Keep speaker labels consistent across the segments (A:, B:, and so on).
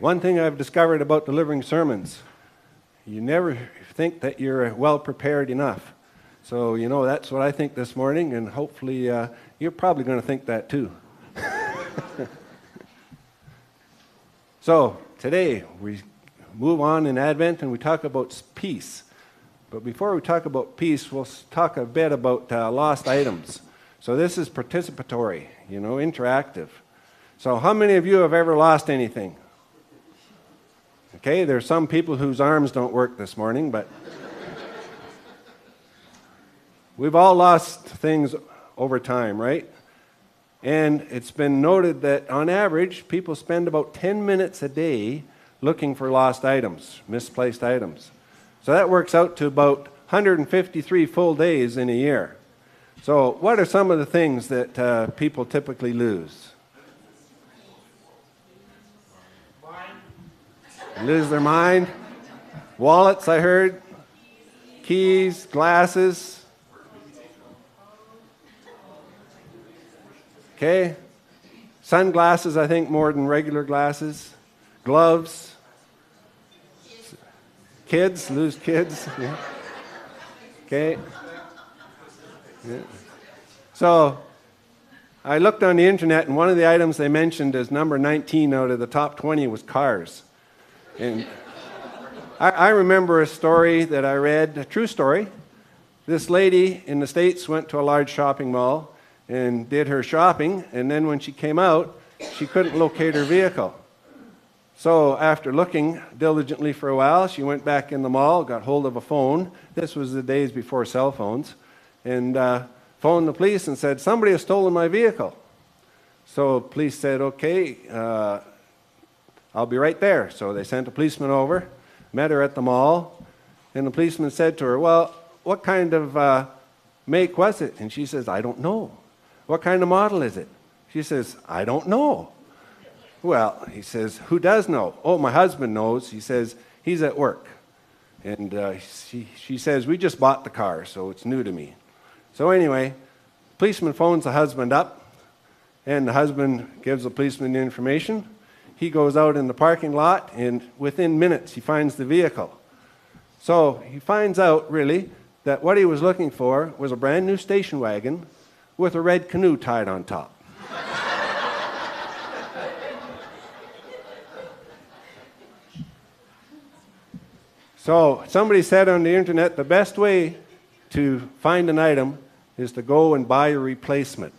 A: One thing I've discovered about delivering sermons you never think that you're well prepared enough. So, you know, that's what I think this morning, and hopefully uh, you're probably going to think that too. so, today we move on in Advent and we talk about peace. But before we talk about peace, we'll talk a bit about uh, lost items. So, this is participatory, you know, interactive. So, how many of you have ever lost anything? Okay, there's some people whose arms don't work this morning, but we've all lost things over time, right? And it's been noted that on average, people spend about 10 minutes a day looking for lost items, misplaced items. So that works out to about 153 full days in a year. So, what are some of the things that uh, people typically lose? Lose their mind. Wallets, I heard. Keys, glasses. Okay. Sunglasses, I think, more than regular glasses. Gloves. Kids, lose kids. Yeah. Okay. Yeah. So, I looked on the internet, and one of the items they mentioned as number 19 out of the top 20 was cars. And I, I remember a story that I read, a true story. This lady in the States went to a large shopping mall and did her shopping, and then when she came out, she couldn't locate her vehicle. So, after looking diligently for a while, she went back in the mall, got hold of a phone. This was the days before cell phones, and uh, phoned the police and said, Somebody has stolen my vehicle. So, police said, Okay, uh, I'll be right there. So they sent a policeman over, met her at the mall, and the policeman said to her, Well, what kind of uh, make was it? And she says, I don't know. What kind of model is it? She says, I don't know. Well, he says, Who does know? Oh, my husband knows. He says, He's at work. And uh, she, she says, We just bought the car, so it's new to me. So, anyway, policeman phones the husband up, and the husband gives the policeman the information he goes out in the parking lot, and within minutes, he finds the vehicle. So he finds out, really, that what he was looking for was a brand new station wagon with a red canoe tied on top. so somebody said on the internet the best way to find an item is to go and buy a replacement.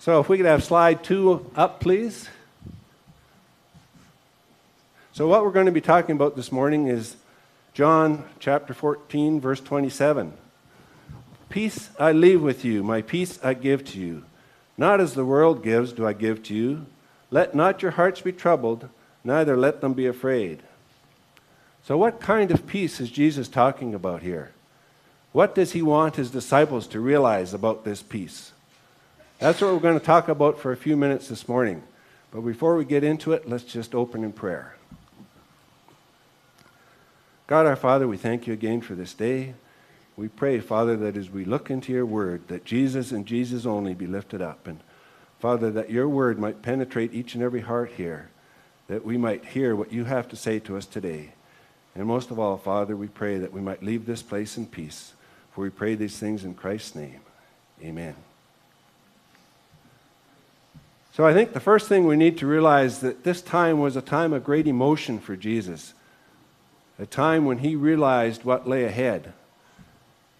A: So if we could have slide two up, please. So what we're going to be talking about this morning is John chapter 14, verse 27. Peace I leave with you, my peace I give to you. Not as the world gives do I give to you. Let not your hearts be troubled, neither let them be afraid. So, what kind of peace is Jesus talking about here? What does he want his disciples to realize about this peace? That's what we're going to talk about for a few minutes this morning. But before we get into it, let's just open in prayer. God our Father, we thank you again for this day. We pray, Father, that as we look into your word, that Jesus and Jesus only be lifted up. And Father, that your word might penetrate each and every heart here, that we might hear what you have to say to us today. And most of all, Father, we pray that we might leave this place in peace. For we pray these things in Christ's name. Amen. So I think the first thing we need to realize that this time was a time of great emotion for Jesus, a time when he realized what lay ahead.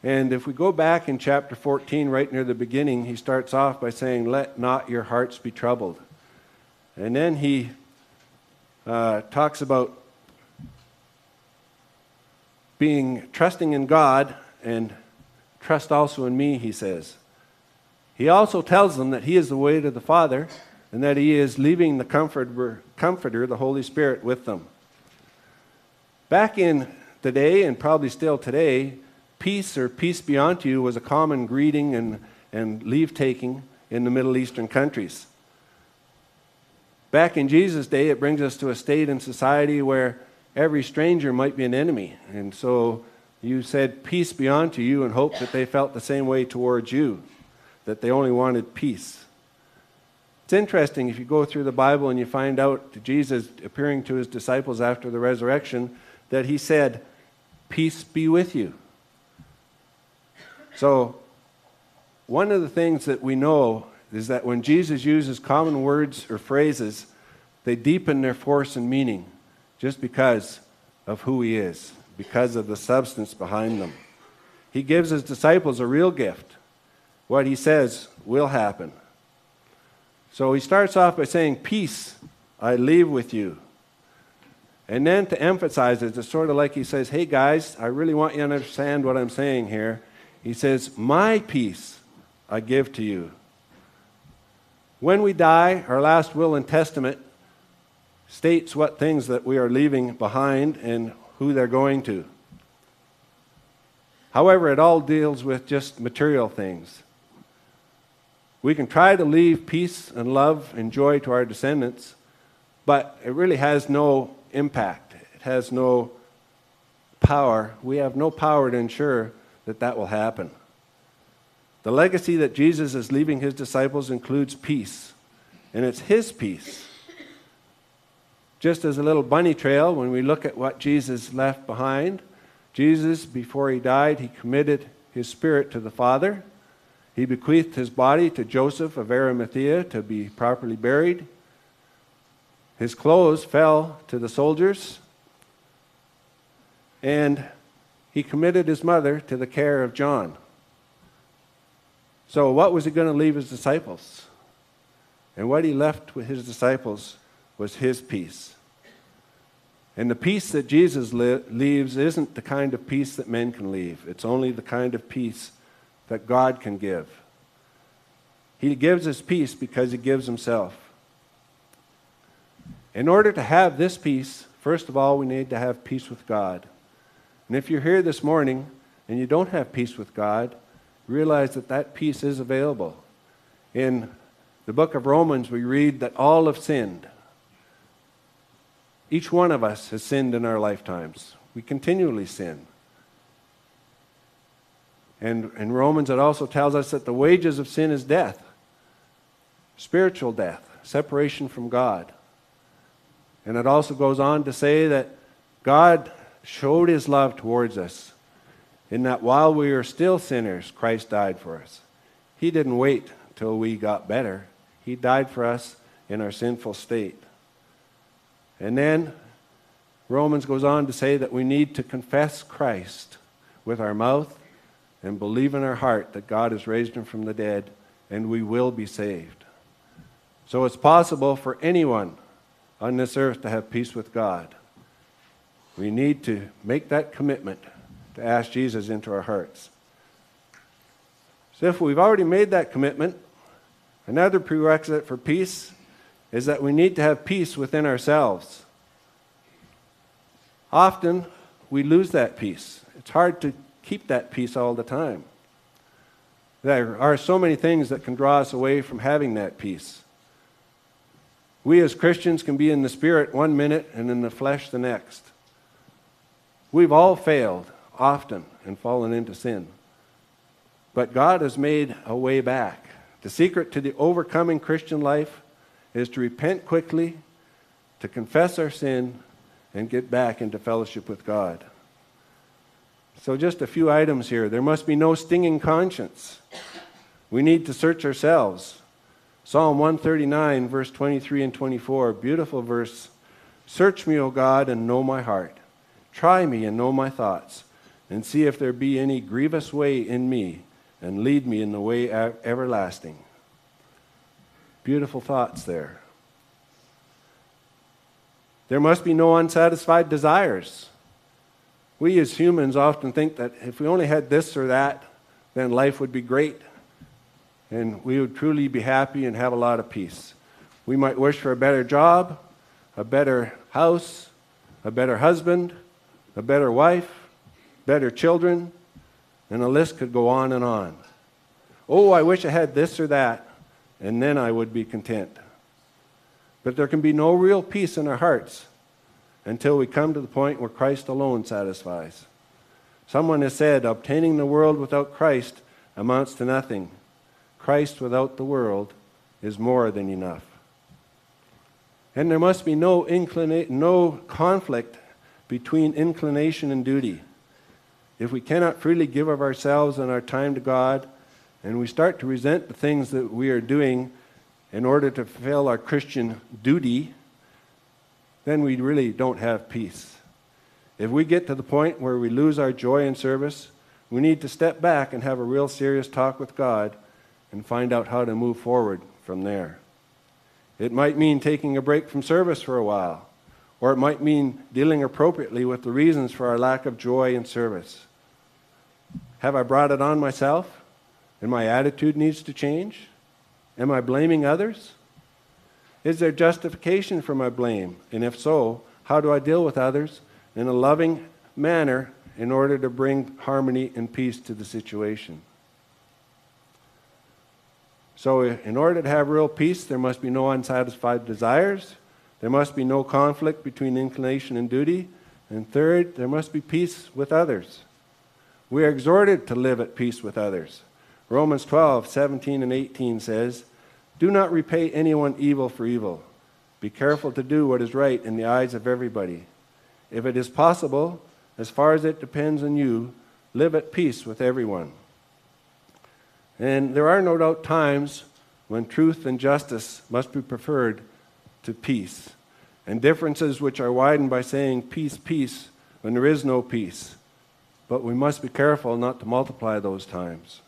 A: And if we go back in chapter 14, right near the beginning, he starts off by saying, Let not your hearts be troubled. And then he uh, talks about being trusting in God and trust also in me, he says. He also tells them that He is the way to the Father and that He is leaving the comforter, comforter, the Holy Spirit, with them. Back in the day, and probably still today, peace or peace be unto you was a common greeting and, and leave taking in the Middle Eastern countries. Back in Jesus' day, it brings us to a state in society where every stranger might be an enemy. And so you said, Peace be unto you, and hope that they felt the same way towards you that they only wanted peace. It's interesting if you go through the Bible and you find out Jesus appearing to his disciples after the resurrection that he said, Peace be with you. So, one of the things that we know is that when Jesus uses common words or phrases, they deepen their force and meaning just because of who he is, because of the substance behind them. He gives his disciples a real gift. What he says will happen. So he starts off by saying, Peace I leave with you. And then to emphasize it, it's sort of like he says, Hey guys, I really want you to understand what I'm saying here. He says, My peace I give to you. When we die, our last will and testament states what things that we are leaving behind and who they're going to. However, it all deals with just material things. We can try to leave peace and love and joy to our descendants, but it really has no impact. It has no power. We have no power to ensure that that will happen. The legacy that Jesus is leaving his disciples includes peace, and it's his peace. Just as a little bunny trail, when we look at what Jesus left behind, Jesus, before he died, he committed his spirit to the Father. He bequeathed his body to Joseph of Arimathea to be properly buried. His clothes fell to the soldiers. And he committed his mother to the care of John. So, what was he going to leave his disciples? And what he left with his disciples was his peace. And the peace that Jesus leaves isn't the kind of peace that men can leave, it's only the kind of peace that God can give. He gives us peace because he gives himself. In order to have this peace, first of all, we need to have peace with God. And if you're here this morning and you don't have peace with God, realize that that peace is available. In the book of Romans, we read that all have sinned. Each one of us has sinned in our lifetimes. We continually sin. And in Romans, it also tells us that the wages of sin is death, spiritual death, separation from God. And it also goes on to say that God showed his love towards us in that while we were still sinners, Christ died for us. He didn't wait till we got better, He died for us in our sinful state. And then Romans goes on to say that we need to confess Christ with our mouth and believe in our heart that God has raised him from the dead, and we will be saved. So it's possible for anyone on this earth to have peace with God. We need to make that commitment to ask Jesus into our hearts. So if we've already made that commitment, another prerequisite for peace is that we need to have peace within ourselves. Often we lose that peace. It's hard to keep that peace all the time. There are so many things that can draw us away from having that peace. We as Christians can be in the spirit one minute and in the flesh the next. We've all failed often and fallen into sin. But God has made a way back. The secret to the overcoming Christian life is to repent quickly, to confess our sin, and get back into fellowship with God. So, just a few items here. There must be no stinging conscience. We need to search ourselves. Psalm 139, verse 23 and 24, beautiful verse. Search me, O God, and know my heart. Try me and know my thoughts, and see if there be any grievous way in me, and lead me in the way everlasting. Beautiful thoughts there. There must be no unsatisfied desires. We as humans often think that if we only had this or that, then life would be great. And we would truly be happy and have a lot of peace. We might wish for a better job, a better house, a better husband, a better wife, better children, and the list could go on and on. Oh, I wish I had this or that, and then I would be content. But there can be no real peace in our hearts until we come to the point where Christ alone satisfies. Someone has said, obtaining the world without Christ amounts to nothing. Christ without the world is more than enough. And there must be no, inclina- no conflict between inclination and duty. If we cannot freely give of ourselves and our time to God, and we start to resent the things that we are doing in order to fulfill our Christian duty, then we really don't have peace. If we get to the point where we lose our joy in service, we need to step back and have a real serious talk with God and find out how to move forward from there. It might mean taking a break from service for a while, or it might mean dealing appropriately with the reasons for our lack of joy in service. Have I brought it on myself? And my attitude needs to change? Am I blaming others? Is there justification for my blame? And if so, how do I deal with others in a loving manner in order to bring harmony and peace to the situation? So, in order to have real peace, there must be no unsatisfied desires. There must be no conflict between inclination and duty. And third, there must be peace with others. We are exhorted to live at peace with others. Romans 12, 17, and 18 says, Do not repay anyone evil for evil. Be careful to do what is right in the eyes of everybody. If it is possible, as far as it depends on you, live at peace with everyone. And there are no doubt times when truth and justice must be preferred to peace, and differences which are widened by saying peace, peace, when there is no peace. But we must be careful not to multiply those times.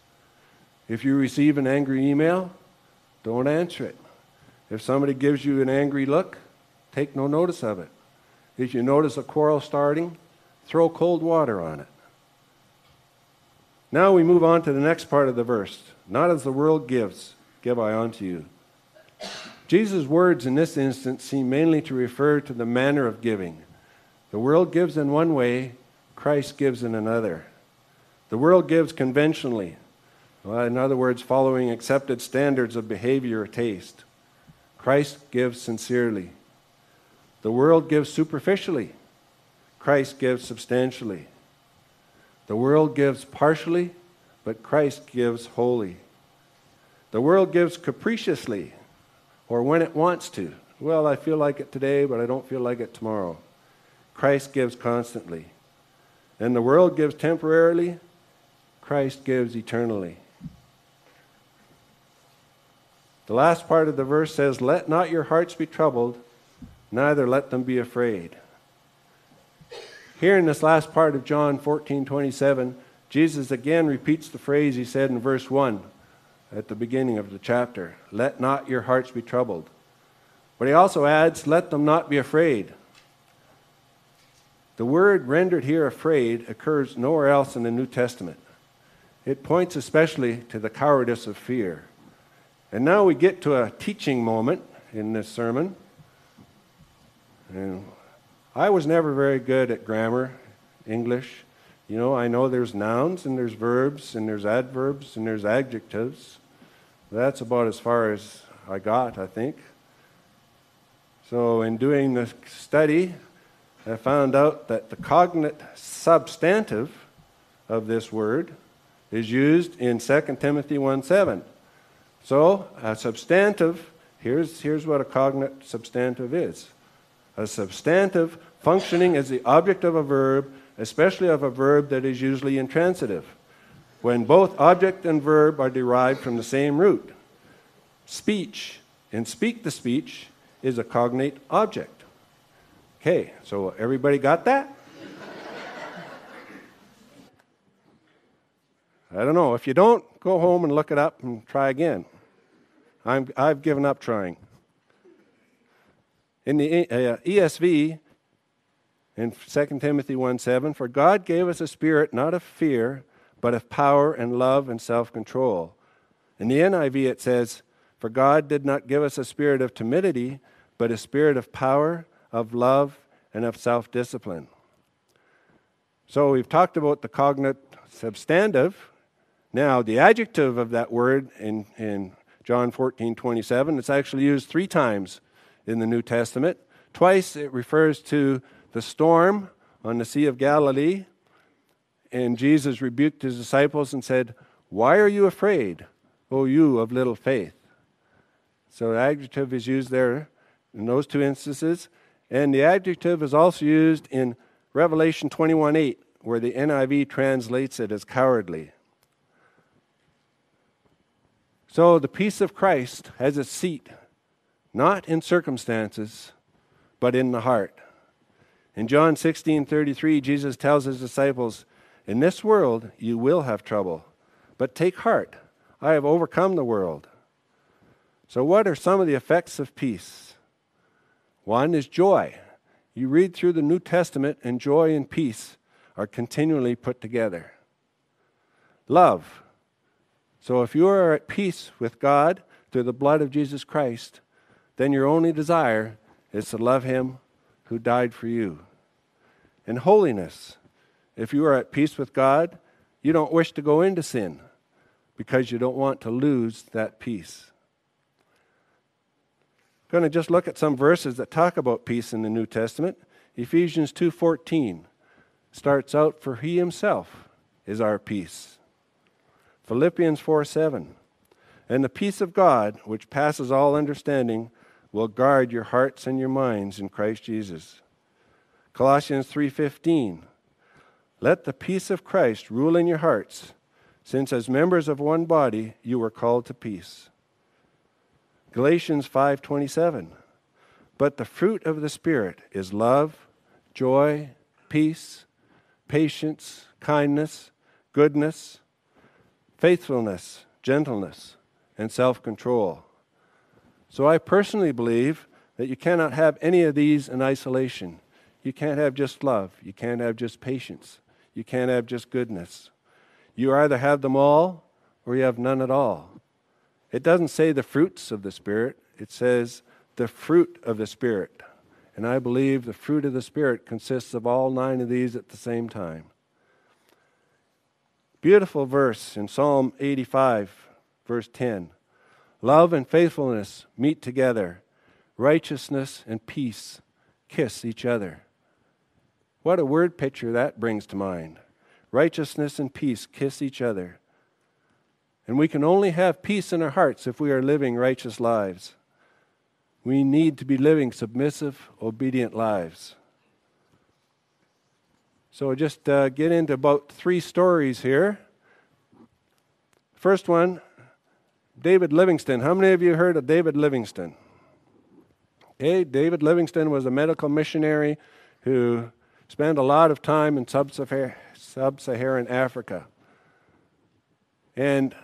A: If you receive an angry email, don't answer it. If somebody gives you an angry look, take no notice of it. If you notice a quarrel starting, throw cold water on it. Now we move on to the next part of the verse. Not as the world gives, give I unto you. Jesus' words in this instance seem mainly to refer to the manner of giving. The world gives in one way, Christ gives in another. The world gives conventionally, well, in other words, following accepted standards of behavior or taste. Christ gives sincerely. The world gives superficially. Christ gives substantially. The world gives partially, but Christ gives wholly. The world gives capriciously, or when it wants to. Well, I feel like it today, but I don't feel like it tomorrow. Christ gives constantly. And the world gives temporarily, Christ gives eternally. The last part of the verse says, Let not your hearts be troubled, neither let them be afraid. Here in this last part of John 14 27, Jesus again repeats the phrase he said in verse 1 at the beginning of the chapter Let not your hearts be troubled. But he also adds, Let them not be afraid. The word rendered here afraid occurs nowhere else in the New Testament. It points especially to the cowardice of fear. And now we get to a teaching moment in this sermon. And I was never very good at grammar, English. You know, I know there's nouns and there's verbs and there's adverbs and there's adjectives. That's about as far as I got, I think. So, in doing the study, I found out that the cognate substantive of this word is used in 2 Timothy 1 7. So, a substantive, here's, here's what a cognate substantive is a substantive functioning as the object of a verb, especially of a verb that is usually intransitive, when both object and verb are derived from the same root. Speech, and speak the speech, is a cognate object. Okay, so everybody got that? I don't know. If you don't, go home and look it up and try again. I have given up trying. In the uh, ESV, in 2 Timothy 1 7, for God gave us a spirit not of fear, but of power and love and self control. In the NIV, it says, For God did not give us a spirit of timidity, but a spirit of power, of love, and of self discipline. So we've talked about the cognate substantive. Now, the adjective of that word in, in John 14 27, it's actually used three times in the New Testament. Twice it refers to the storm on the Sea of Galilee, and Jesus rebuked his disciples and said, Why are you afraid, O you of little faith? So the adjective is used there in those two instances. And the adjective is also used in Revelation 21 8, where the NIV translates it as cowardly. So the peace of Christ has its seat not in circumstances, but in the heart. In John 16 33, Jesus tells his disciples, In this world you will have trouble, but take heart, I have overcome the world. So, what are some of the effects of peace? One is joy. You read through the New Testament, and joy and peace are continually put together. Love. So, if you are at peace with God through the blood of Jesus Christ, then your only desire is to love Him who died for you. And holiness. If you are at peace with God, you don't wish to go into sin because you don't want to lose that peace. I'm going to just look at some verses that talk about peace in the New Testament. Ephesians 2:14 starts out for he himself is our peace. Philippians 4:7 And the peace of God, which passes all understanding, will guard your hearts and your minds in Christ Jesus. Colossians 3:15 Let the peace of Christ rule in your hearts, since as members of one body you were called to peace. Galatians 5:27 But the fruit of the spirit is love, joy, peace, patience, kindness, goodness, faithfulness, gentleness, and self-control. So I personally believe that you cannot have any of these in isolation. You can't have just love. You can't have just patience. You can't have just goodness. You either have them all or you have none at all. It doesn't say the fruits of the Spirit, it says the fruit of the Spirit. And I believe the fruit of the Spirit consists of all nine of these at the same time. Beautiful verse in Psalm 85, verse 10. Love and faithfulness meet together. Righteousness and peace kiss each other. What a word picture that brings to mind. Righteousness and peace kiss each other. And we can only have peace in our hearts if we are living righteous lives. We need to be living submissive, obedient lives. So, just uh, get into about three stories here. First one David Livingstone. How many of you heard of David Livingstone? Okay, David Livingstone was a medical missionary who spent a lot of time in sub Saharan Africa. And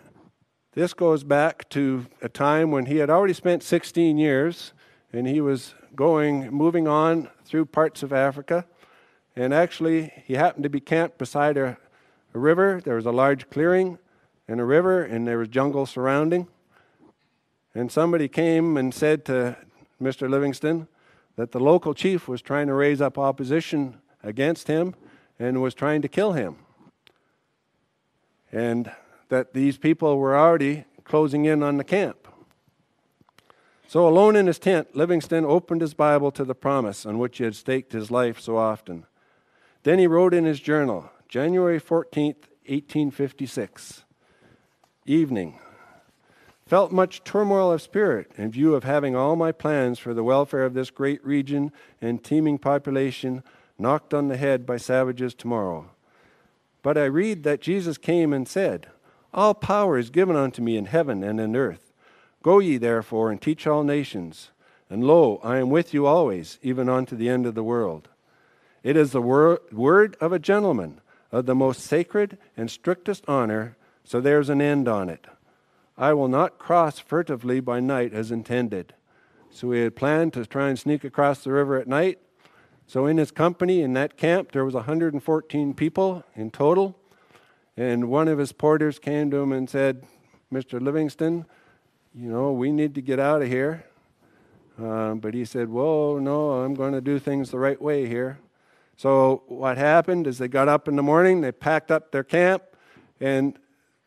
A: this goes back to a time when he had already spent 16 years and he was going, moving on through parts of Africa. And actually, he happened to be camped beside a, a river. There was a large clearing and a river, and there was jungle surrounding. And somebody came and said to Mr. Livingstone that the local chief was trying to raise up opposition against him and was trying to kill him. And that these people were already closing in on the camp. So, alone in his tent, Livingstone opened his Bible to the promise on which he had staked his life so often. Then he wrote in his journal, January 14th, 1856 evening. Felt much turmoil of spirit in view of having all my plans for the welfare of this great region and teeming population knocked on the head by savages tomorrow. But I read that Jesus came and said, All power is given unto me in heaven and in earth. Go ye therefore and teach all nations. And lo, I am with you always, even unto the end of the world. It is the wor- word of a gentleman, of the most sacred and strictest honor, so there's an end on it. I will not cross furtively by night as intended. So we had planned to try and sneak across the river at night. So in his company in that camp there was 114 people in total. And one of his porters came to him and said, "Mr. Livingstone, you know, we need to get out of here." Uh, but he said, "Whoa, no, I'm going to do things the right way here." So what happened is they got up in the morning, they packed up their camp, and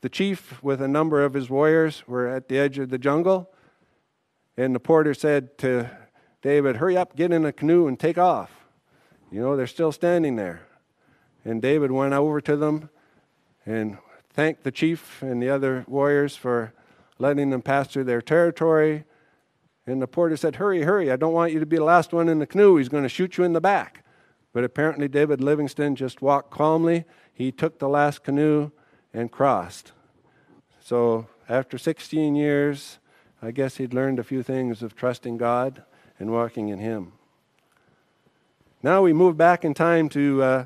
A: the chief, with a number of his warriors, were at the edge of the jungle. And the porter said to David, Hurry up, get in a canoe, and take off. You know, they're still standing there. And David went over to them and thanked the chief and the other warriors for letting them pass through their territory. And the porter said, Hurry, hurry, I don't want you to be the last one in the canoe. He's going to shoot you in the back. But apparently, David Livingstone just walked calmly. He took the last canoe and crossed. So, after 16 years, I guess he'd learned a few things of trusting God and walking in Him. Now we move back in time to uh,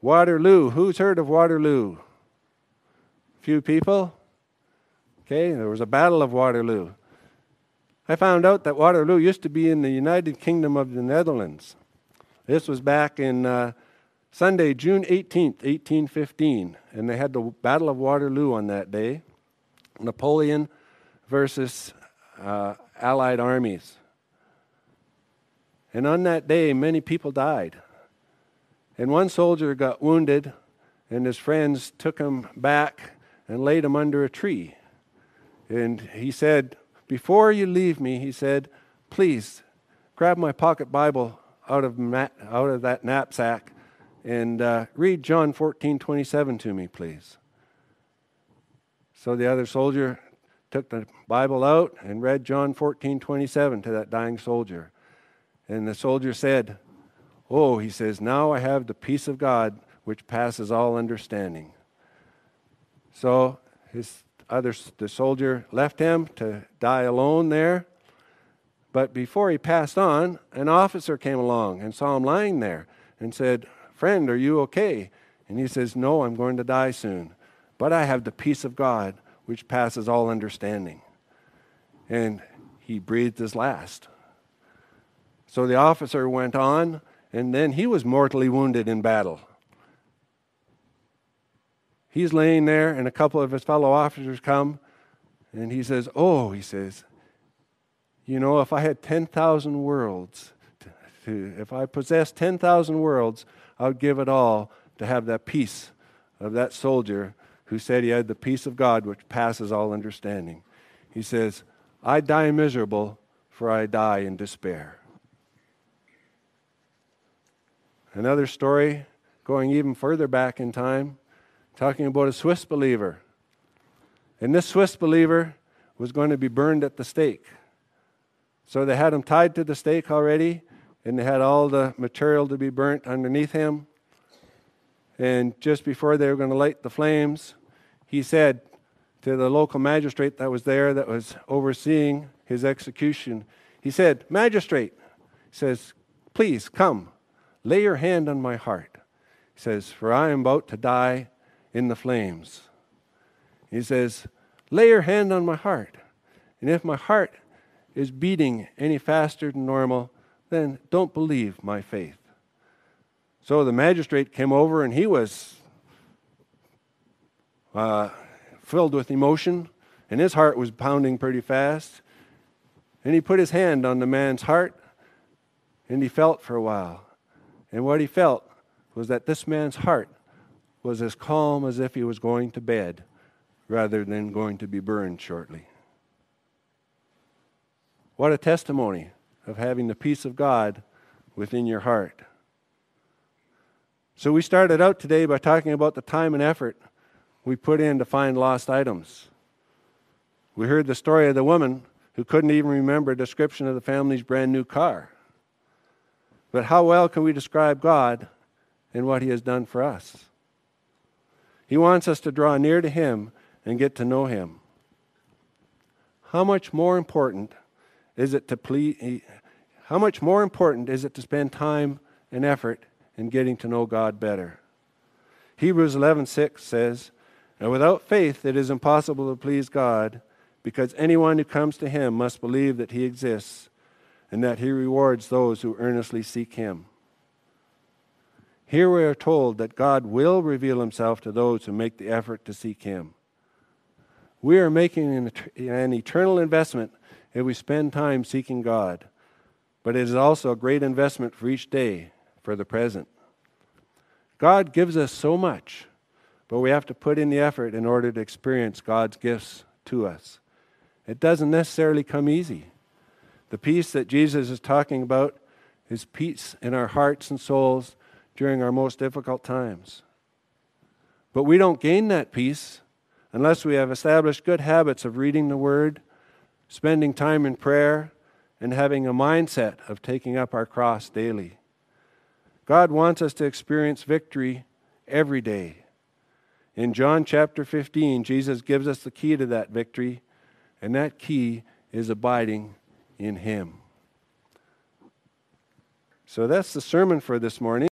A: Waterloo. Who's heard of Waterloo? Few people? Okay, there was a Battle of Waterloo. I found out that Waterloo used to be in the United Kingdom of the Netherlands. This was back in uh, Sunday, June 18th, 1815, and they had the Battle of Waterloo on that day. Napoleon versus uh, Allied armies. And on that day, many people died. And one soldier got wounded, and his friends took him back and laid him under a tree. And he said, Before you leave me, he said, please grab my pocket Bible out of, out of that knapsack and uh, read John 14 27 to me, please. So the other soldier took the Bible out and read John 14 27 to that dying soldier. And the soldier said, Oh, he says, now I have the peace of God which passes all understanding. So his other, the soldier left him to die alone there. But before he passed on, an officer came along and saw him lying there and said, Friend, are you okay? And he says, No, I'm going to die soon. But I have the peace of God which passes all understanding. And he breathed his last. So the officer went on, and then he was mortally wounded in battle. He's laying there, and a couple of his fellow officers come, and he says, Oh, he says, you know, if I had 10,000 worlds, to, if I possessed 10,000 worlds, I would give it all to have that peace of that soldier who said he had the peace of God which passes all understanding. He says, I die miserable, for I die in despair. Another story going even further back in time, talking about a Swiss believer. And this Swiss believer was going to be burned at the stake. So they had him tied to the stake already, and they had all the material to be burnt underneath him. And just before they were going to light the flames, he said to the local magistrate that was there, that was overseeing his execution, he said, Magistrate, he says, please come, lay your hand on my heart. He says, For I am about to die in the flames. He says, Lay your hand on my heart. And if my heart is beating any faster than normal, then don't believe my faith. So the magistrate came over and he was uh, filled with emotion, and his heart was pounding pretty fast. And he put his hand on the man's heart, and he felt for a while. And what he felt was that this man's heart was as calm as if he was going to bed rather than going to be burned shortly. What a testimony of having the peace of God within your heart. So, we started out today by talking about the time and effort we put in to find lost items. We heard the story of the woman who couldn't even remember a description of the family's brand new car. But how well can we describe God and what He has done for us? He wants us to draw near to Him and get to know Him. How much more important is it to please, how much more important is it to spend time and effort in getting to know God better? Hebrews 11:6 says, "And without faith it is impossible to please God, because anyone who comes to him must believe that he exists and that he rewards those who earnestly seek him." Here we are told that God will reveal himself to those who make the effort to seek him. We are making an, an eternal investment if we spend time seeking God, but it is also a great investment for each day for the present. God gives us so much, but we have to put in the effort in order to experience God's gifts to us. It doesn't necessarily come easy. The peace that Jesus is talking about is peace in our hearts and souls during our most difficult times. But we don't gain that peace unless we have established good habits of reading the Word spending time in prayer, and having a mindset of taking up our cross daily. God wants us to experience victory every day. In John chapter 15, Jesus gives us the key to that victory, and that key is abiding in Him. So that's the sermon for this morning.